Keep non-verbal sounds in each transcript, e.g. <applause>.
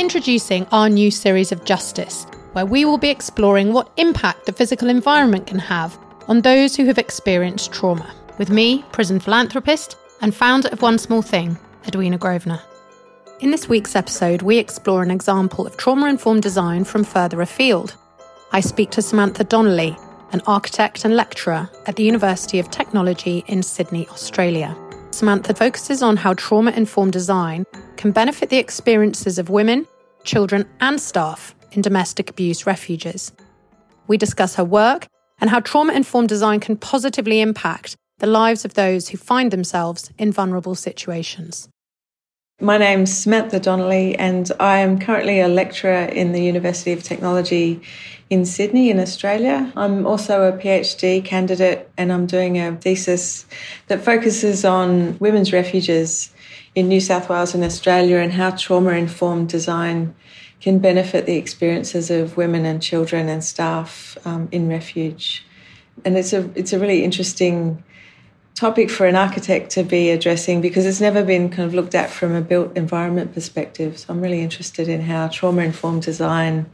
Introducing our new series of Justice, where we will be exploring what impact the physical environment can have on those who have experienced trauma. With me, prison philanthropist and founder of One Small Thing, Edwina Grosvenor. In this week's episode, we explore an example of trauma informed design from further afield. I speak to Samantha Donnelly, an architect and lecturer at the University of Technology in Sydney, Australia. Samantha focuses on how trauma informed design can benefit the experiences of women, children, and staff in domestic abuse refuges. We discuss her work and how trauma informed design can positively impact the lives of those who find themselves in vulnerable situations. My name's Samantha Donnelly, and I am currently a lecturer in the University of Technology in Sydney, in Australia. I'm also a PhD candidate, and I'm doing a thesis that focuses on women's refuges in New South Wales and Australia and how trauma informed design can benefit the experiences of women and children and staff um, in refuge. And it's a, it's a really interesting topic for an architect to be addressing because it's never been kind of looked at from a built environment perspective. So I'm really interested in how trauma informed design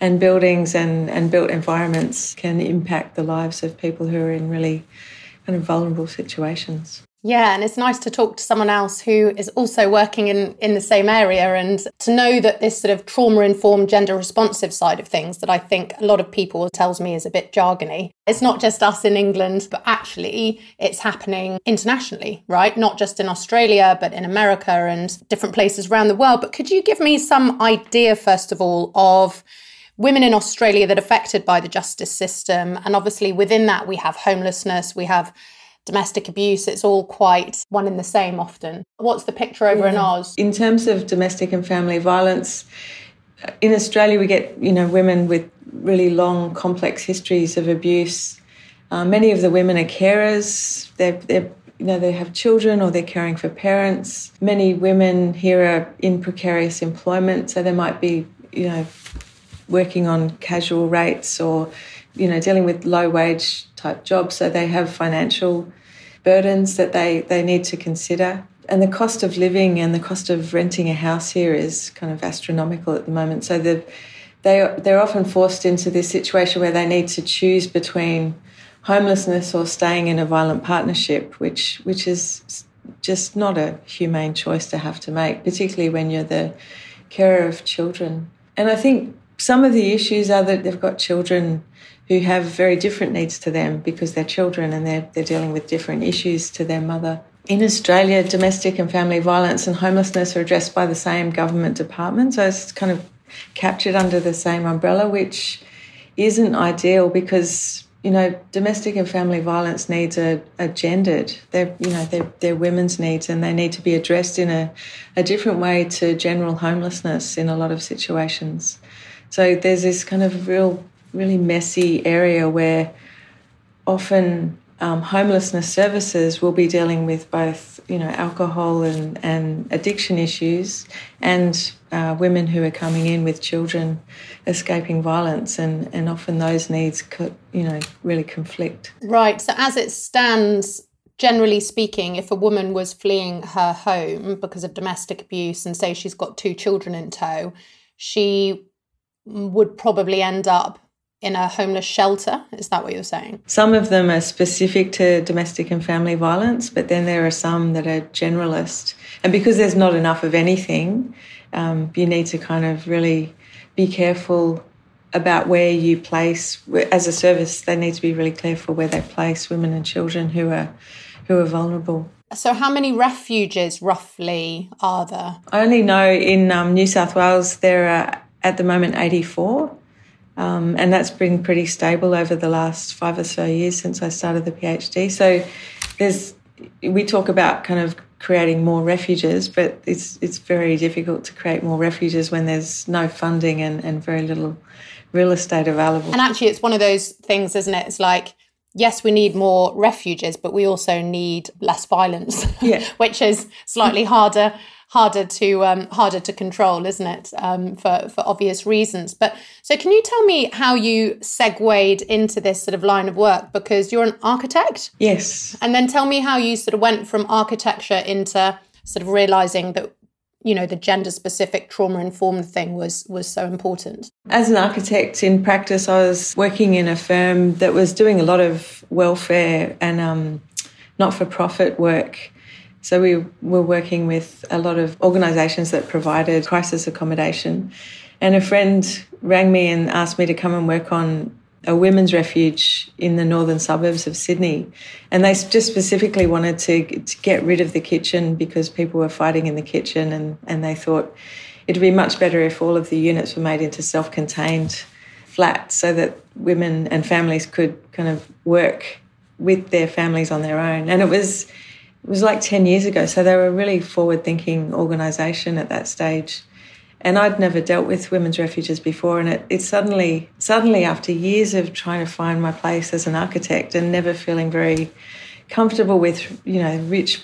and buildings and, and built environments can impact the lives of people who are in really kind of vulnerable situations. Yeah, and it's nice to talk to someone else who is also working in, in the same area and to know that this sort of trauma informed, gender responsive side of things that I think a lot of people tells me is a bit jargony. It's not just us in England, but actually it's happening internationally, right? Not just in Australia, but in America and different places around the world. But could you give me some idea, first of all, of women in Australia that are affected by the justice system? And obviously within that, we have homelessness, we have domestic abuse, it's all quite one and the same often. What's the picture over yeah. in Oz? In terms of domestic and family violence, in Australia we get, you know, women with really long, complex histories of abuse. Uh, many of the women are carers. They're, they're you know, they have children or they're caring for parents. Many women here are in precarious employment, so they might be, you know, working on casual rates or, you know, dealing with low wage type jobs. So they have financial burdens that they, they need to consider. And the cost of living and the cost of renting a house here is kind of astronomical at the moment. So the, they, they're often forced into this situation where they need to choose between homelessness or staying in a violent partnership, which, which is just not a humane choice to have to make, particularly when you're the carer of children. And I think some of the issues are that they've got children who have very different needs to them because they're children and they're, they're dealing with different issues to their mother. In Australia, domestic and family violence and homelessness are addressed by the same government department, so it's kind of captured under the same umbrella, which isn't ideal because you know domestic and family violence needs are, are gendered. They're you know they're, they're women's needs and they need to be addressed in a, a different way to general homelessness in a lot of situations. So there's this kind of real really messy area where often um, homelessness services will be dealing with both, you know, alcohol and, and addiction issues, and uh, women who are coming in with children escaping violence, and, and often those needs, could, you know, really conflict. Right. So as it stands, generally speaking, if a woman was fleeing her home because of domestic abuse, and say she's got two children in tow, she would probably end up in a homeless shelter. Is that what you're saying? Some of them are specific to domestic and family violence, but then there are some that are generalist. And because there's not enough of anything, um, you need to kind of really be careful about where you place as a service they need to be really careful where they place women and children who are who are vulnerable so how many refuges roughly are there i only know in um, new south wales there are at the moment 84 um, and that's been pretty stable over the last five or so years since i started the phd so there's we talk about kind of creating more refuges, but it's it's very difficult to create more refuges when there's no funding and, and very little real estate available. And actually it's one of those things, isn't it? It's like yes, we need more refuges, but we also need less violence, yeah. <laughs> which is slightly harder harder to um, harder to control, isn't it? Um, for for obvious reasons. But so, can you tell me how you segued into this sort of line of work? Because you're an architect, yes. And then tell me how you sort of went from architecture into sort of realizing that you know the gender specific trauma informed thing was was so important as an architect in practice i was working in a firm that was doing a lot of welfare and um, not for profit work so we were working with a lot of organisations that provided crisis accommodation. And a friend rang me and asked me to come and work on a women's refuge in the northern suburbs of Sydney. And they just specifically wanted to, to get rid of the kitchen because people were fighting in the kitchen and, and they thought it'd be much better if all of the units were made into self contained flats so that women and families could kind of work with their families on their own. And it was it was like 10 years ago. So they were a really forward thinking organisation at that stage. And I'd never dealt with women's refuges before. And it, it suddenly, suddenly, after years of trying to find my place as an architect and never feeling very comfortable with, you know, rich,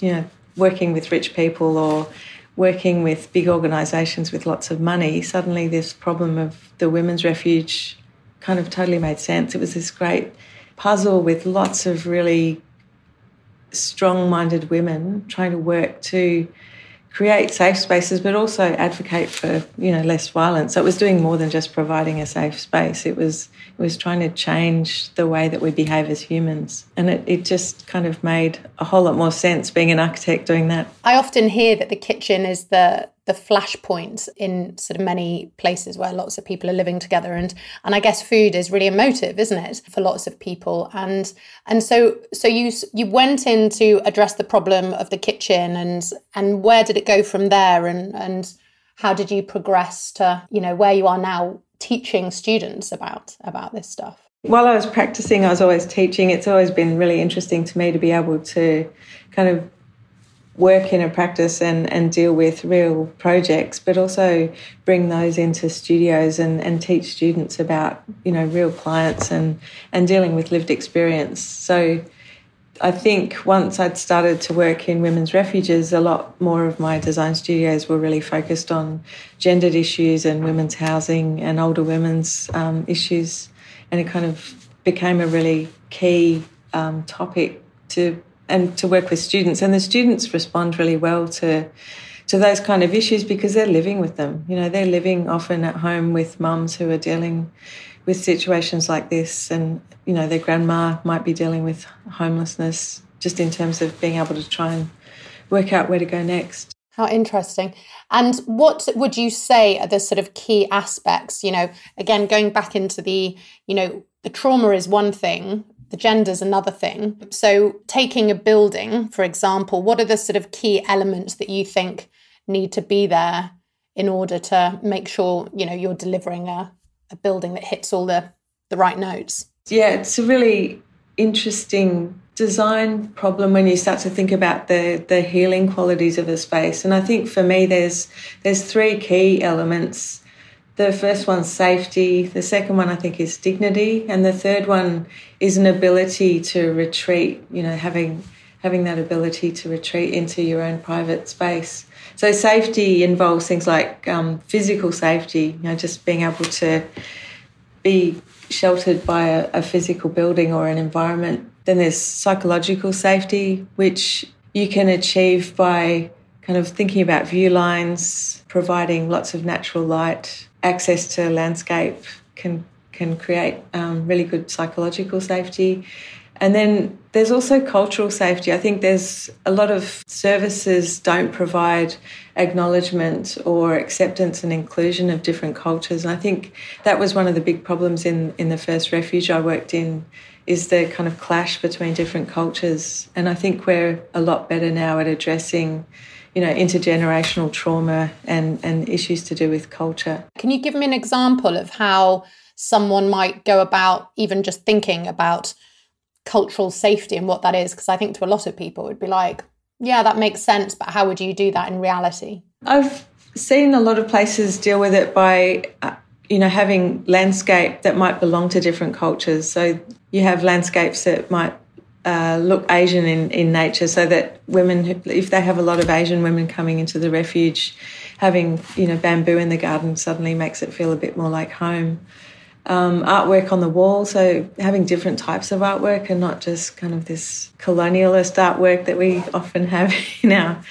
you know, working with rich people or working with big organisations with lots of money, suddenly this problem of the women's refuge kind of totally made sense. It was this great puzzle with lots of really strong minded women trying to work to create safe spaces but also advocate for you know less violence. So it was doing more than just providing a safe space. It was it was trying to change the way that we behave as humans. And it, it just kind of made a whole lot more sense being an architect doing that. I often hear that the kitchen is the the flashpoint in sort of many places where lots of people are living together. And and I guess food is really emotive isn't it for lots of people? And and so so you you went in to address the problem of the kitchen and and where did it go from there? And and how did you progress to you know where you are now teaching students about about this stuff? While I was practicing I was always teaching. It's always been really interesting to me to be able to kind of work in a practice and, and deal with real projects, but also bring those into studios and, and teach students about, you know, real clients and, and dealing with lived experience. So I think once I'd started to work in women's refuges, a lot more of my design studios were really focused on gendered issues and women's housing and older women's um, issues. And it kind of became a really key um, topic to and to work with students. And the students respond really well to to those kind of issues because they're living with them. You know, they're living often at home with mums who are dealing with situations like this, and you know, their grandma might be dealing with homelessness. Just in terms of being able to try and work out where to go next. How interesting. And what would you say are the sort of key aspects? You know, again, going back into the, you know, the trauma is one thing, the gender's another thing. So, taking a building, for example, what are the sort of key elements that you think need to be there in order to make sure you know you're delivering a, a building that hits all the the right notes? Yeah, it's a really interesting design problem when you start to think about the the healing qualities of a space. And I think for me, there's there's three key elements the first one's safety, the second one I think is dignity, and the third one is an ability to retreat, you know, having having that ability to retreat into your own private space. So safety involves things like um, physical safety, you know, just being able to be sheltered by a, a physical building or an environment. Then there's psychological safety, which you can achieve by kind of thinking about view lines, providing lots of natural light, access to landscape can can create um, really good psychological safety. And then there's also cultural safety. I think there's a lot of services don't provide acknowledgement or acceptance and inclusion of different cultures. And I think that was one of the big problems in, in the first refuge I worked in is the kind of clash between different cultures. And I think we're a lot better now at addressing, you know, intergenerational trauma and, and issues to do with culture. Can you give me an example of how someone might go about even just thinking about cultural safety and what that is? Because i think to a lot of people it would be like yeah that makes sense but how would you do that in reality? I've seen a lot of places deal with it by uh, you know having landscape that might belong to different cultures. So you have landscapes that might uh, look Asian in, in nature, so that women, if they have a lot of Asian women coming into the refuge, having you know bamboo in the garden suddenly makes it feel a bit more like home um, artwork on the wall. So having different types of artwork and not just kind of this colonialist artwork that we often have <laughs> in our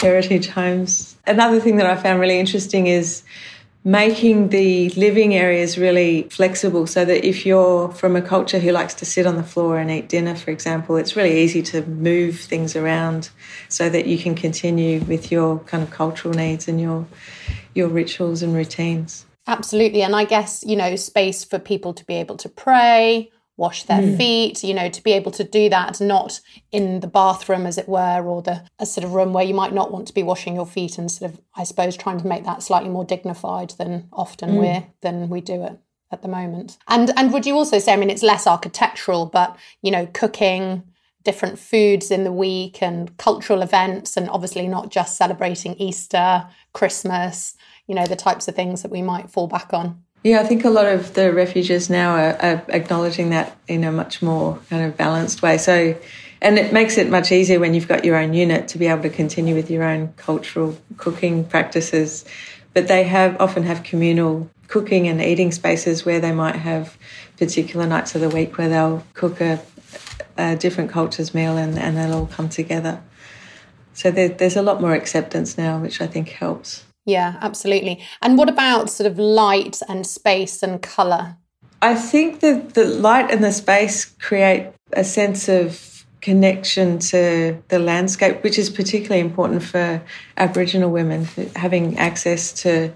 heritage homes. Another thing that I found really interesting is making the living areas really flexible so that if you're from a culture who likes to sit on the floor and eat dinner, for example, it's really easy to move things around so that you can continue with your kind of cultural needs and your your rituals and routines. Absolutely. And I guess, you know, space for people to be able to pray, wash their mm. feet, you know, to be able to do that, not in the bathroom, as it were, or the a sort of room where you might not want to be washing your feet and sort of, I suppose, trying to make that slightly more dignified than often mm. we're than we do it at the moment. And and would you also say, I mean, it's less architectural, but you know, cooking, different foods in the week and cultural events and obviously not just celebrating Easter, Christmas, you know, the types of things that we might fall back on. Yeah, I think a lot of the refugees now are, are acknowledging that in a much more kind of balanced way. So, and it makes it much easier when you've got your own unit to be able to continue with your own cultural cooking practices. But they have often have communal cooking and eating spaces where they might have particular nights of the week where they'll cook a, a different culture's meal and, and they'll all come together. So there, there's a lot more acceptance now, which I think helps. Yeah, absolutely. And what about sort of light and space and colour? I think that the light and the space create a sense of connection to the landscape, which is particularly important for Aboriginal women, having access to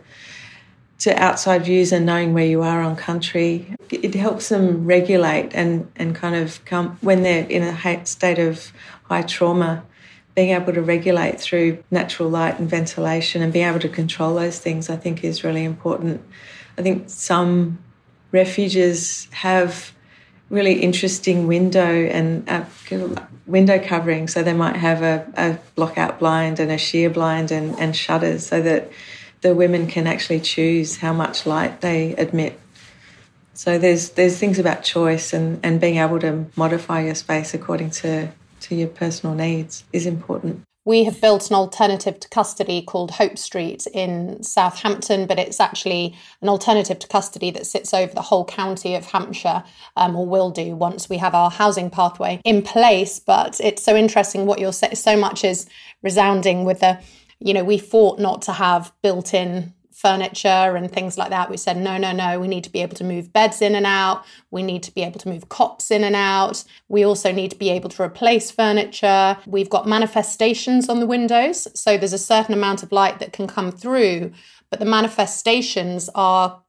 to outside views and knowing where you are on country. It helps them regulate and, and kind of come when they're in a state of high trauma being able to regulate through natural light and ventilation and being able to control those things, I think, is really important. I think some refuges have really interesting window and uh, window covering. So they might have a, a blockout blind and a sheer blind and, and shutters so that the women can actually choose how much light they admit. So there's there's things about choice and, and being able to modify your space according to to your personal needs is important. We have built an alternative to custody called Hope Street in Southampton, but it's actually an alternative to custody that sits over the whole county of Hampshire, um, or will do once we have our housing pathway in place. But it's so interesting what you're saying. So much is resounding with the, you know, we fought not to have built in furniture and things like that. We said, no, no, no, we need to be able to move beds in and out. We need to be able to move cots in and out. We also need to be able to replace furniture. We've got manifestations on the windows. So there's a certain amount of light that can come through, but the manifestations are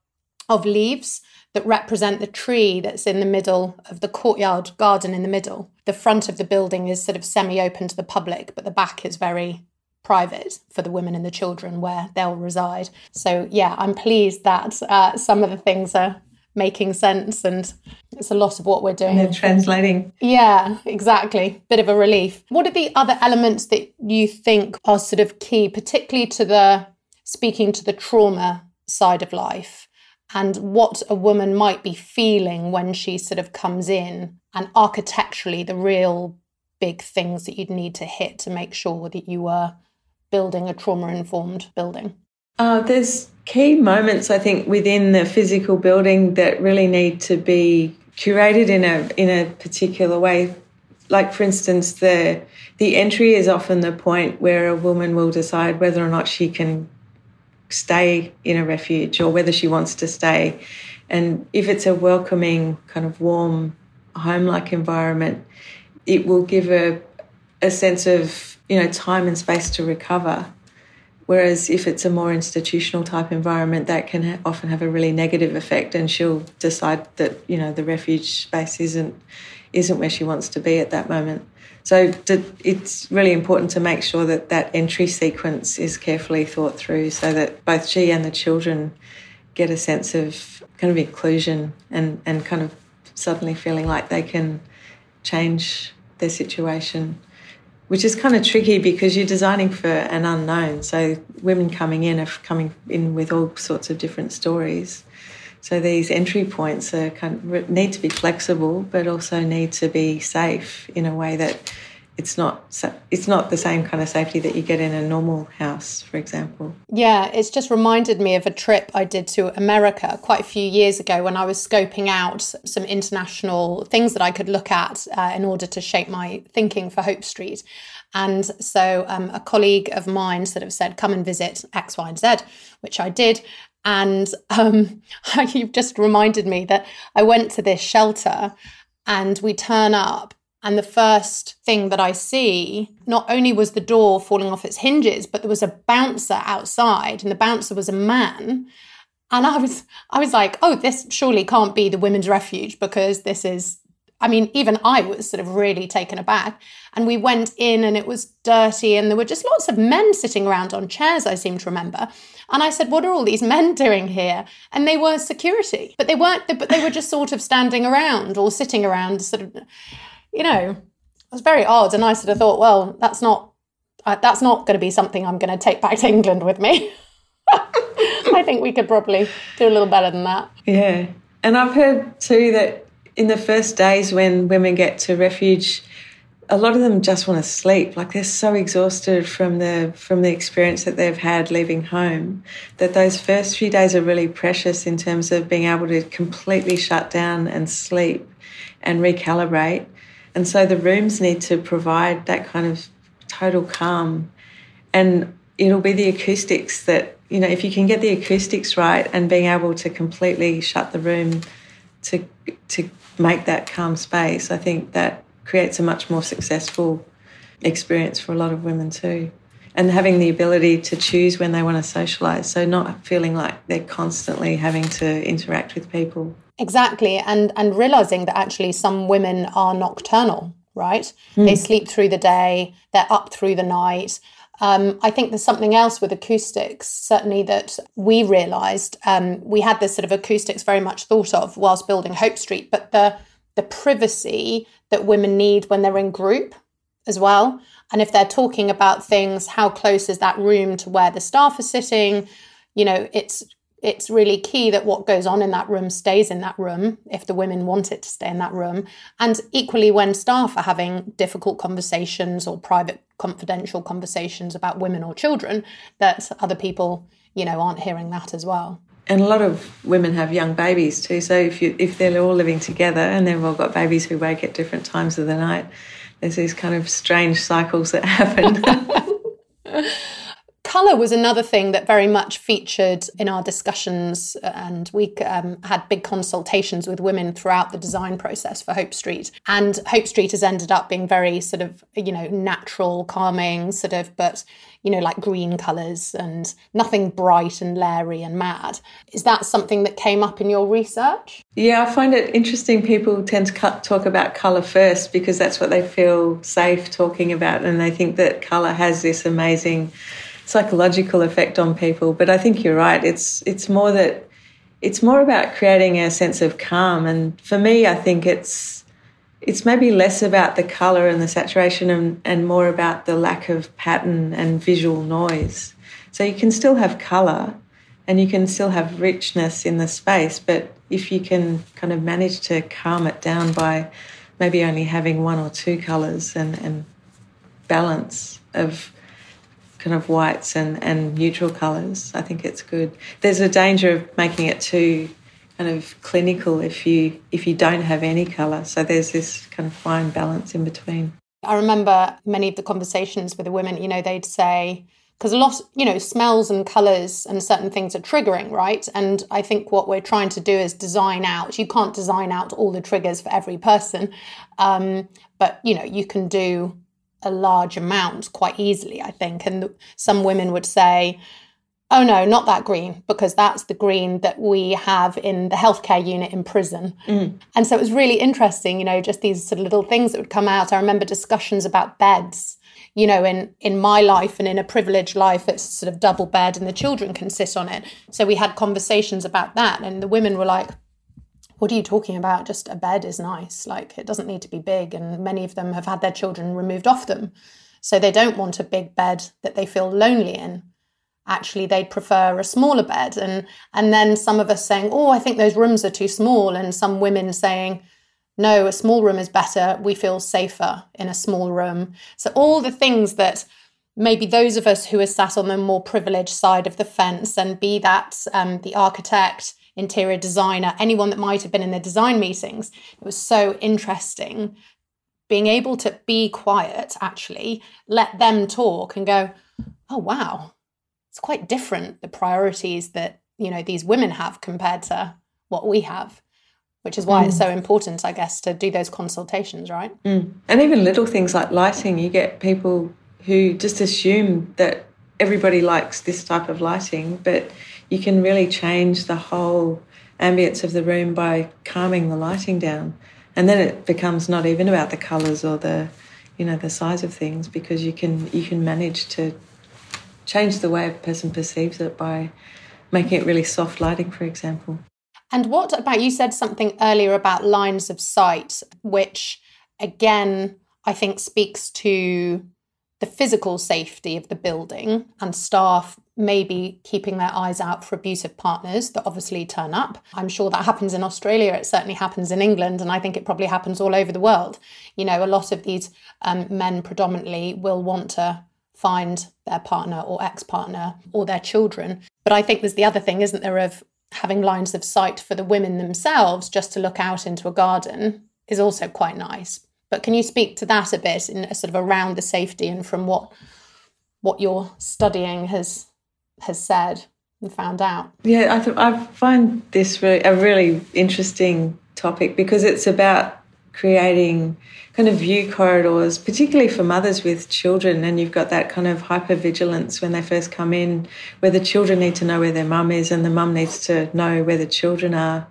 of leaves that represent the tree that's in the middle of the courtyard garden in the middle. The front of the building is sort of semi open to the public, but the back is very private for the women and the children where they'll reside. So, yeah, I'm pleased that uh, some of the things are making sense and it's a lot of what we're doing. They're translating. Yeah, exactly. Bit of a relief. What are the other elements that you think are sort of key, particularly to the speaking to the trauma side of life? And what a woman might be feeling when she sort of comes in, and architecturally, the real big things that you'd need to hit to make sure that you were building a trauma informed building? Uh, there's key moments, I think, within the physical building that really need to be curated in a in a particular way. Like, for instance, the the entry is often the point where a woman will decide whether or not she can stay in a refuge or whether she wants to stay. And if it's a welcoming, kind of warm, home like environment, it will give a, a sense of, you know, time and space to recover. Whereas if it's a more institutional type environment, that can ha- often have a really negative effect, and she'll decide that you know the refuge space isn't isn't where she wants to be at that moment. So to, it's really important to make sure that that entry sequence is carefully thought through, so that both she and the children get a sense of kind of inclusion and and kind of suddenly feeling like they can change their situation which is kind of tricky because you're designing for an unknown. So women coming in are coming in with all sorts of different stories. So these entry points are kind of need to be flexible, but also need to be safe in a way that it's not it's not the same kind of safety that you get in a normal house for example. Yeah it's just reminded me of a trip i did to america quite a few years ago when i was scoping out some international things that i could look at uh, in order to shape my thinking for hope street. And so um, a colleague of mine sort of said come and visit x y and z which i did. And um, <laughs> you've just reminded me that i went to this shelter and we turn up and the first thing that I see, not only was the door falling off its hinges, but there was a bouncer outside, and the bouncer was a man. And I was, I was like, oh, this surely can't be the women's refuge because this is, I mean, even I was sort of really taken aback. And we went in and it was dirty, and there were just lots of men sitting around on chairs, I seem to remember. And I said, What are all these men doing here? And they were security, but they weren't, but they were just sort of standing around or sitting around, sort of you know, it was very odd. And I sort of thought, well, that's not uh, that's not going to be something I'm going to take back to England with me. <laughs> I think we could probably do a little better than that. Yeah. And I've heard too that in the first days when women get to refuge, a lot of them just want to sleep. Like they're so exhausted from the from the experience that they've had leaving home that those first few days are really precious in terms of being able to completely shut down and sleep and recalibrate and so the rooms need to provide that kind of total calm. And it'll be the acoustics that, you know, if you can get the acoustics right and being able to completely shut the room to, to make that calm space, I think that creates a much more successful experience for a lot of women too. And having the ability to choose when they want to socialise, so not feeling like they're constantly having to interact with people. Exactly. And and realizing that actually some women are nocturnal, right? Mm. They sleep through the day, they're up through the night. Um, I think there's something else with acoustics, certainly that we realized. Um, we had this sort of acoustics very much thought of whilst building Hope Street, but the the privacy that women need when they're in group as well. And if they're talking about things, how close is that room to where the staff are sitting? You know, it's it's really key that what goes on in that room stays in that room if the women want it to stay in that room. And equally, when staff are having difficult conversations or private, confidential conversations about women or children, that other people, you know, aren't hearing that as well. And a lot of women have young babies too. So if you if they're all living together and they've all got babies who wake at different times of the night, there's these kind of strange cycles that <laughs> happen. <laughs> Colour was another thing that very much featured in our discussions, and we um, had big consultations with women throughout the design process for Hope Street. And Hope Street has ended up being very sort of, you know, natural, calming, sort of, but, you know, like green colours and nothing bright and leery and mad. Is that something that came up in your research? Yeah, I find it interesting. People tend to talk about colour first because that's what they feel safe talking about, and they think that colour has this amazing psychological effect on people. But I think you're right. It's it's more that it's more about creating a sense of calm. And for me, I think it's it's maybe less about the color and the saturation and, and more about the lack of pattern and visual noise. So you can still have color and you can still have richness in the space, but if you can kind of manage to calm it down by maybe only having one or two colors and, and balance of kind of whites and, and neutral colours. I think it's good. There's a danger of making it too kind of clinical if you if you don't have any colour. So there's this kind of fine balance in between. I remember many of the conversations with the women, you know, they'd say, because a lot, you know, smells and colors and certain things are triggering, right? And I think what we're trying to do is design out. You can't design out all the triggers for every person, um, but you know, you can do a large amount quite easily, I think. And some women would say, oh no, not that green, because that's the green that we have in the healthcare unit in prison. Mm. And so it was really interesting, you know, just these sort of little things that would come out. I remember discussions about beds. You know, in in my life and in a privileged life, it's sort of double bed and the children can sit on it. So we had conversations about that, and the women were like, what are you talking about? Just a bed is nice. Like it doesn't need to be big. And many of them have had their children removed off them. So they don't want a big bed that they feel lonely in actually they'd prefer a smaller bed and and then some of us saying oh i think those rooms are too small and some women saying no a small room is better we feel safer in a small room so all the things that maybe those of us who are sat on the more privileged side of the fence and be that um, the architect interior designer anyone that might have been in the design meetings it was so interesting being able to be quiet actually let them talk and go oh wow it's quite different the priorities that you know these women have compared to what we have which is why mm. it's so important i guess to do those consultations right mm. and even little things like lighting you get people who just assume that everybody likes this type of lighting but you can really change the whole ambience of the room by calming the lighting down and then it becomes not even about the colors or the you know the size of things because you can you can manage to change the way a person perceives it by making it really soft lighting, for example. And what about you said something earlier about lines of sight, which again, I think speaks to the physical safety of the building and staff maybe keeping their eyes out for abusive partners that obviously turn up. I'm sure that happens in Australia. It certainly happens in England. And I think it probably happens all over the world. You know, a lot of these um, men predominantly will want to find their partner or ex partner or their children. But I think there's the other thing, isn't there, of having lines of sight for the women themselves just to look out into a garden is also quite nice. But can you speak to that a bit in a sort of around the safety and from what what you're studying has has said and found out? Yeah, I th- I find this really a really interesting topic because it's about creating kind of view corridors, particularly for mothers with children. And you've got that kind of hypervigilance when they first come in, where the children need to know where their mum is and the mum needs to know where the children are.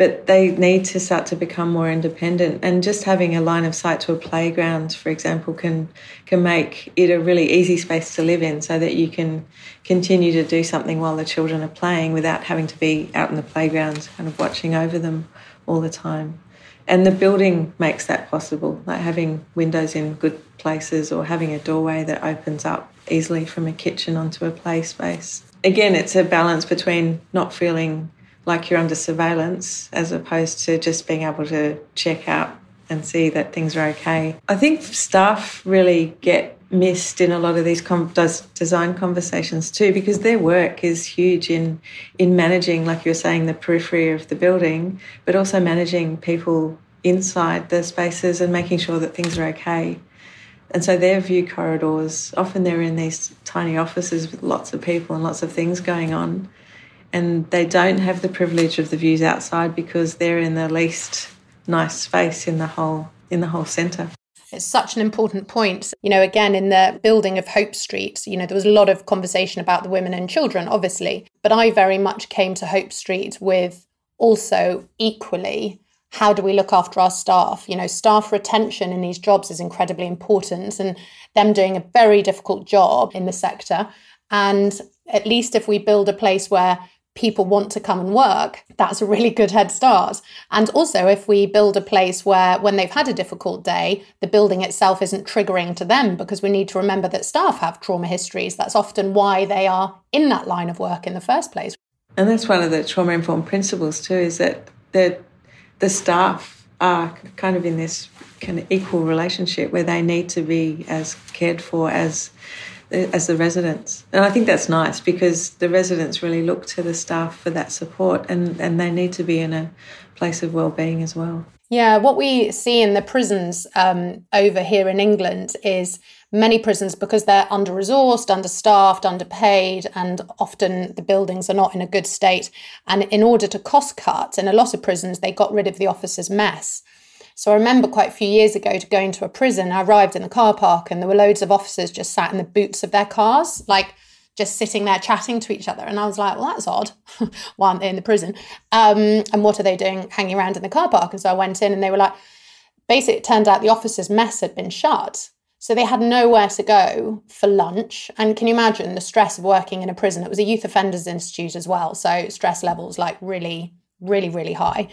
But they need to start to become more independent. And just having a line of sight to a playground, for example, can can make it a really easy space to live in so that you can continue to do something while the children are playing without having to be out in the playground kind of watching over them all the time and the building makes that possible, like having windows in good places or having a doorway that opens up easily from a kitchen onto a play space. Again, it's a balance between not feeling like you're under surveillance as opposed to just being able to check out and see that things are okay. I think staff really get missed in a lot of these com- design conversations too because their work is huge in in managing like you were saying the periphery of the building but also managing people inside the spaces and making sure that things are okay and so their view corridors often they're in these tiny offices with lots of people and lots of things going on and they don't have the privilege of the views outside because they're in the least nice space in the whole in the whole centre it's such an important point. You know, again, in the building of Hope Street, you know, there was a lot of conversation about the women and children, obviously, but I very much came to Hope Street with also equally how do we look after our staff? You know, staff retention in these jobs is incredibly important and them doing a very difficult job in the sector. And at least if we build a place where people want to come and work, that's a really good head start. And also, if we build a place where, when they've had a difficult day, the building itself isn't triggering to them, because we need to remember that staff have trauma histories. That's often why they are in that line of work in the first place. And that's one of the trauma informed principles, too, is that the, the staff are kind of in this kind of equal relationship where they need to be as cared for as as the residents. And I think that's nice because the residents really look to the staff for that support and, and they need to be in a place of well-being as well. Yeah, what we see in the prisons um, over here in England is many prisons, because they're under resourced, understaffed, underpaid, and often the buildings are not in a good state. And in order to cost cut, in a lot of prisons, they got rid of the officers' mess. So I remember quite a few years ago to going to a prison. I arrived in the car park and there were loads of officers just sat in the boots of their cars, like just sitting there chatting to each other. And I was like, well, that's odd. Why aren't they in the prison? Um, and what are they doing hanging around in the car park? And so I went in and they were like, basically, it turned out the officers' mess had been shut. So they had nowhere to go for lunch. And can you imagine the stress of working in a prison? It was a youth offenders institute as well. So stress levels like really, really, really high.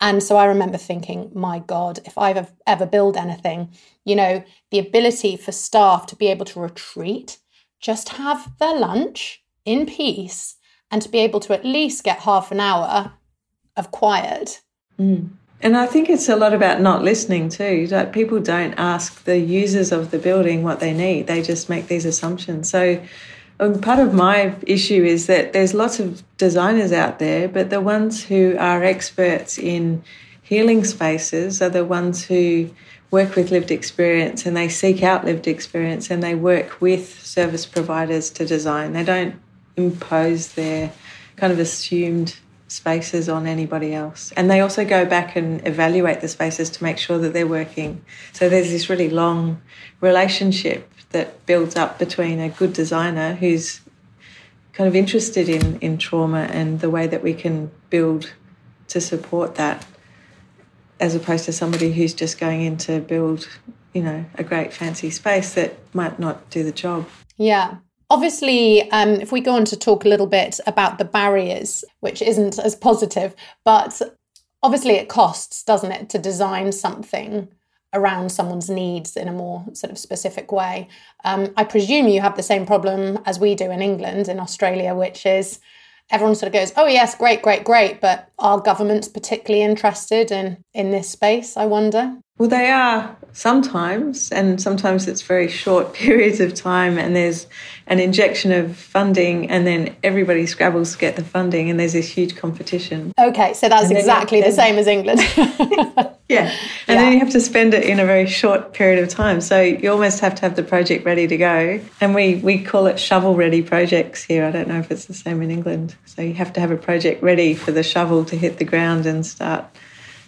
And so I remember thinking, my God, if I've ever built anything, you know, the ability for staff to be able to retreat, just have their lunch in peace, and to be able to at least get half an hour of quiet. Mm. And I think it's a lot about not listening too. Like people don't ask the users of the building what they need; they just make these assumptions. So, um, part of my issue is that there's lots of designers out there, but the ones who are experts in healing spaces are the ones who work with lived experience and they seek out lived experience and they work with service providers to design. They don't impose their kind of assumed spaces on anybody else. And they also go back and evaluate the spaces to make sure that they're working. So there's this really long relationship that builds up between a good designer who's kind of interested in, in trauma and the way that we can build to support that as opposed to somebody who's just going in to build, you know, a great fancy space that might not do the job. Yeah. Obviously, um, if we go on to talk a little bit about the barriers, which isn't as positive, but obviously it costs, doesn't it, to design something around someone's needs in a more sort of specific way. Um, I presume you have the same problem as we do in England, in Australia, which is everyone sort of goes, "Oh yes, great, great, great," but are governments particularly interested in in this space? I wonder. Well, they are sometimes, and sometimes it's very short <laughs> periods of time, and there's an injection of funding, and then everybody scrabbles to get the funding, and there's this huge competition. Okay, so that's exactly the same as England. <laughs> yeah, and yeah. then you have to spend it in a very short period of time. So you almost have to have the project ready to go, and we we call it shovel ready projects here. I don't know if it's the same in England. So you have to have a project ready for the shovel to hit the ground and start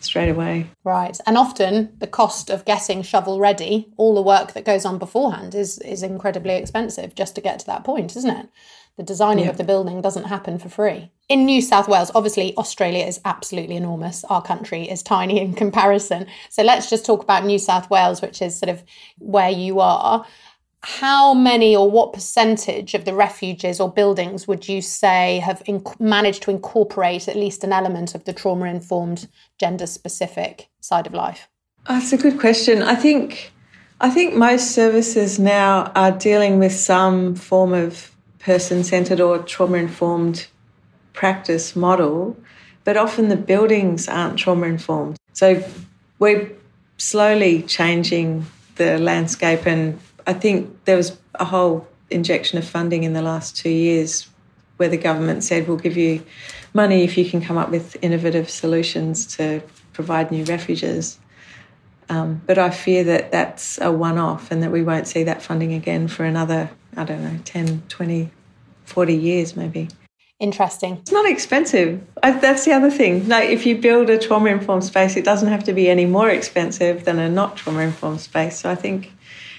straight away. Right. And often the cost of getting shovel ready, all the work that goes on beforehand is is incredibly expensive just to get to that point, isn't it? The designing yeah. of the building doesn't happen for free. In New South Wales, obviously Australia is absolutely enormous. Our country is tiny in <laughs> comparison. So let's just talk about New South Wales, which is sort of where you are how many or what percentage of the refuges or buildings would you say have inc- managed to incorporate at least an element of the trauma informed gender specific side of life? Oh, that's a good question. I think i think most services now are dealing with some form of person centered or trauma informed practice model but often the buildings aren't trauma informed so we're slowly changing the landscape and I think there was a whole injection of funding in the last two years where the government said we'll give you money if you can come up with innovative solutions to provide new refuges. Um, but I fear that that's a one off and that we won't see that funding again for another, I don't know, 10, 20, 40 years maybe. Interesting. It's not expensive. I, that's the other thing. Like, if you build a trauma informed space, it doesn't have to be any more expensive than a not trauma informed space. So I think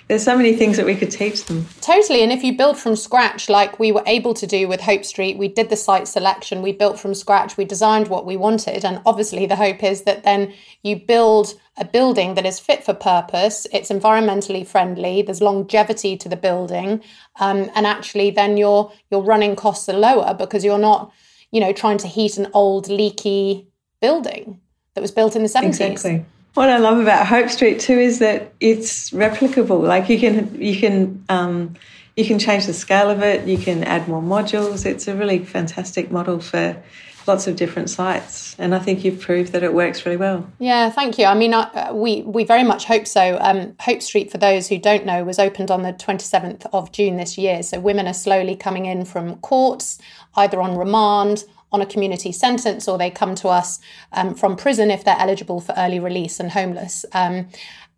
there's so many things that we could teach them. Totally. And if you build from scratch, like we were able to do with Hope Street, we did the site selection, we built from scratch, we designed what we wanted. And obviously, the hope is that then you build a building that is fit for purpose, it's environmentally friendly, there's longevity to the building. Um, and actually, then your, your running costs are lower because you're not, you know, trying to heat an old, leaky building that was built in the 70s. Exactly. What I love about Hope Street too is that it's replicable. Like you can you can um, you can change the scale of it. You can add more modules. It's a really fantastic model for lots of different sites, and I think you've proved that it works really well. Yeah, thank you. I mean, uh, we we very much hope so. Um, Hope Street, for those who don't know, was opened on the twenty seventh of June this year. So women are slowly coming in from courts, either on remand on a community sentence or they come to us um, from prison if they're eligible for early release and homeless. Um,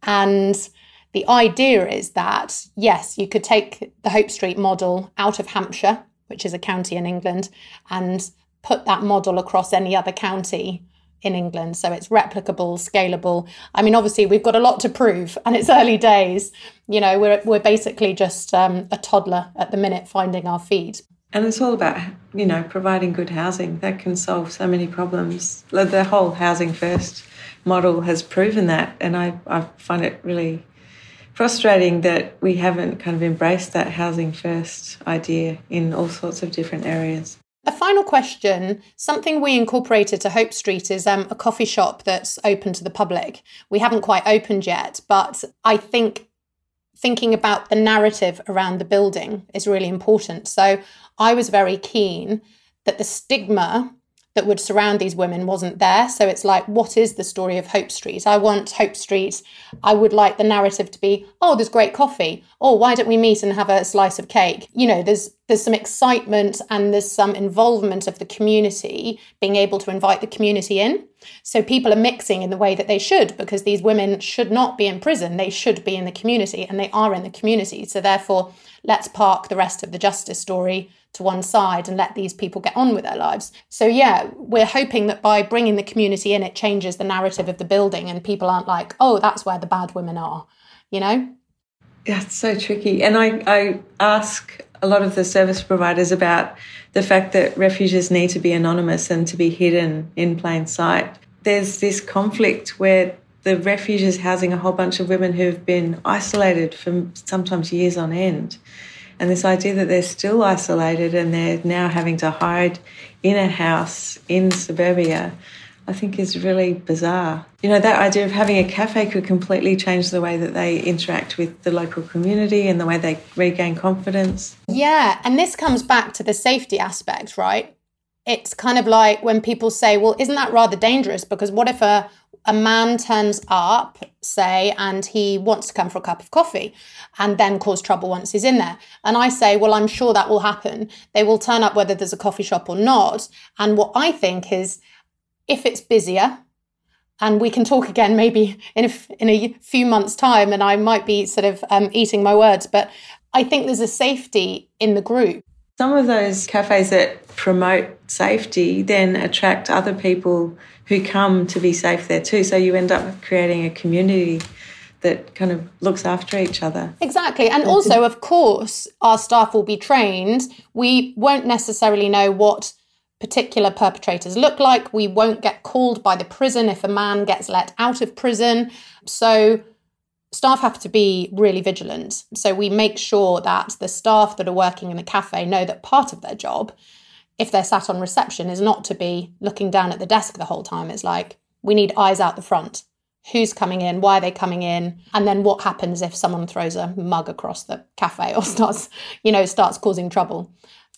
and the idea is that, yes, you could take the Hope Street model out of Hampshire, which is a county in England, and put that model across any other county in England. So it's replicable, scalable. I mean, obviously, we've got a lot to prove, and it's early days. You know, we're, we're basically just um, a toddler at the minute finding our feet. And it's all about, you know, providing good housing. That can solve so many problems. The whole housing first model has proven that. And I, I find it really frustrating that we haven't kind of embraced that housing first idea in all sorts of different areas. A final question something we incorporated to Hope Street is um, a coffee shop that's open to the public. We haven't quite opened yet, but I think thinking about the narrative around the building is really important. So I was very keen that the stigma that would surround these women wasn't there. So it's like, what is the story of Hope Street? I want Hope Street. I would like the narrative to be, oh, there's great coffee. Oh, why don't we meet and have a slice of cake? You know, there's there's some excitement and there's some involvement of the community being able to invite the community in. So people are mixing in the way that they should because these women should not be in prison. They should be in the community and they are in the community. So therefore, let's park the rest of the justice story to one side and let these people get on with their lives. So, yeah, we're hoping that by bringing the community in, it changes the narrative of the building and people aren't like, oh, that's where the bad women are, you know? Yeah, it's so tricky. And I, I ask a lot of the service providers about the fact that refuges need to be anonymous and to be hidden in plain sight. There's this conflict where the refuge is housing a whole bunch of women who've been isolated for sometimes years on end. And this idea that they're still isolated and they're now having to hide in a house in suburbia, I think is really bizarre. You know, that idea of having a cafe could completely change the way that they interact with the local community and the way they regain confidence. Yeah, and this comes back to the safety aspect, right? It's kind of like when people say, well, isn't that rather dangerous? Because what if a a man turns up, say, and he wants to come for a cup of coffee and then cause trouble once he's in there. And I say, well, I'm sure that will happen. They will turn up whether there's a coffee shop or not. And what I think is if it's busier, and we can talk again maybe in a, in a few months' time, and I might be sort of um, eating my words, but I think there's a safety in the group. Some of those cafes that promote safety then attract other people who come to be safe there too. So you end up creating a community that kind of looks after each other. Exactly. And also, of course, our staff will be trained. We won't necessarily know what particular perpetrators look like. We won't get called by the prison if a man gets let out of prison. So, staff have to be really vigilant. So, we make sure that the staff that are working in the cafe know that part of their job if they're sat on reception is not to be looking down at the desk the whole time. It's like we need eyes out the front. Who's coming in? Why are they coming in? And then what happens if someone throws a mug across the cafe or <laughs> starts, you know, starts causing trouble?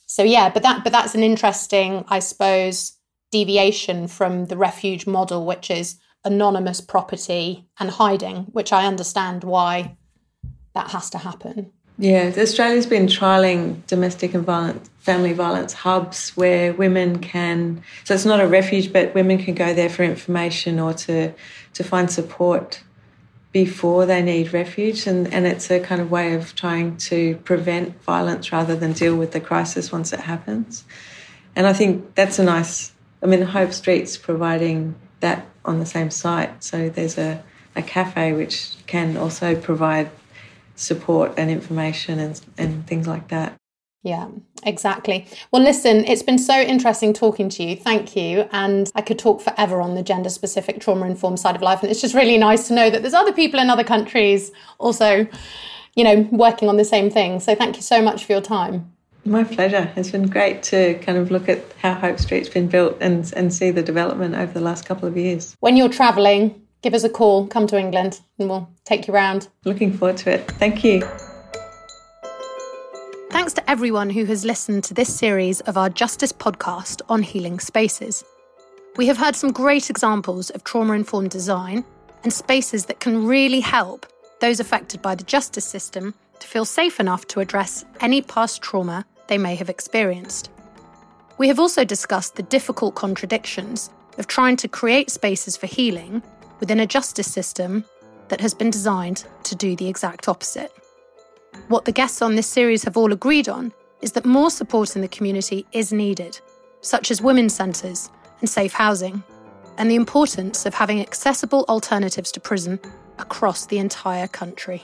So yeah, but that but that's an interesting, I suppose, deviation from the refuge model, which is anonymous property and hiding, which I understand why that has to happen. Yeah, Australia's been trialling domestic and violent family violence hubs where women can. So it's not a refuge, but women can go there for information or to to find support before they need refuge, and and it's a kind of way of trying to prevent violence rather than deal with the crisis once it happens. And I think that's a nice. I mean, Hope Street's providing that on the same site, so there's a a cafe which can also provide support and information and, and things like that. Yeah, exactly. Well, listen, it's been so interesting talking to you. Thank you. And I could talk forever on the gender specific trauma informed side of life. And it's just really nice to know that there's other people in other countries also, you know, working on the same thing. So thank you so much for your time. My pleasure. It's been great to kind of look at how Hope Street's been built and, and see the development over the last couple of years. When you're travelling, give us a call, come to England, and we'll take you around. Looking forward to it. Thank you. Thanks to everyone who has listened to this series of our Justice podcast on healing spaces. We have heard some great examples of trauma informed design and spaces that can really help those affected by the justice system to feel safe enough to address any past trauma they may have experienced. We have also discussed the difficult contradictions of trying to create spaces for healing within a justice system that has been designed to do the exact opposite. What the guests on this series have all agreed on is that more support in the community is needed, such as women's centres and safe housing, and the importance of having accessible alternatives to prison across the entire country.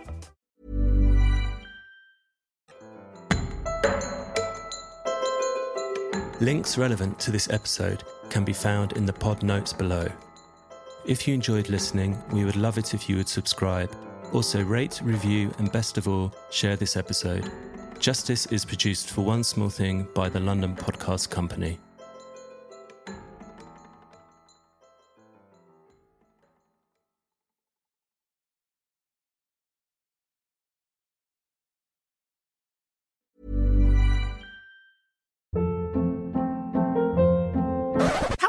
Links relevant to this episode can be found in the pod notes below. If you enjoyed listening, we would love it if you would subscribe. Also, rate, review, and best of all, share this episode. Justice is produced for One Small Thing by the London Podcast Company.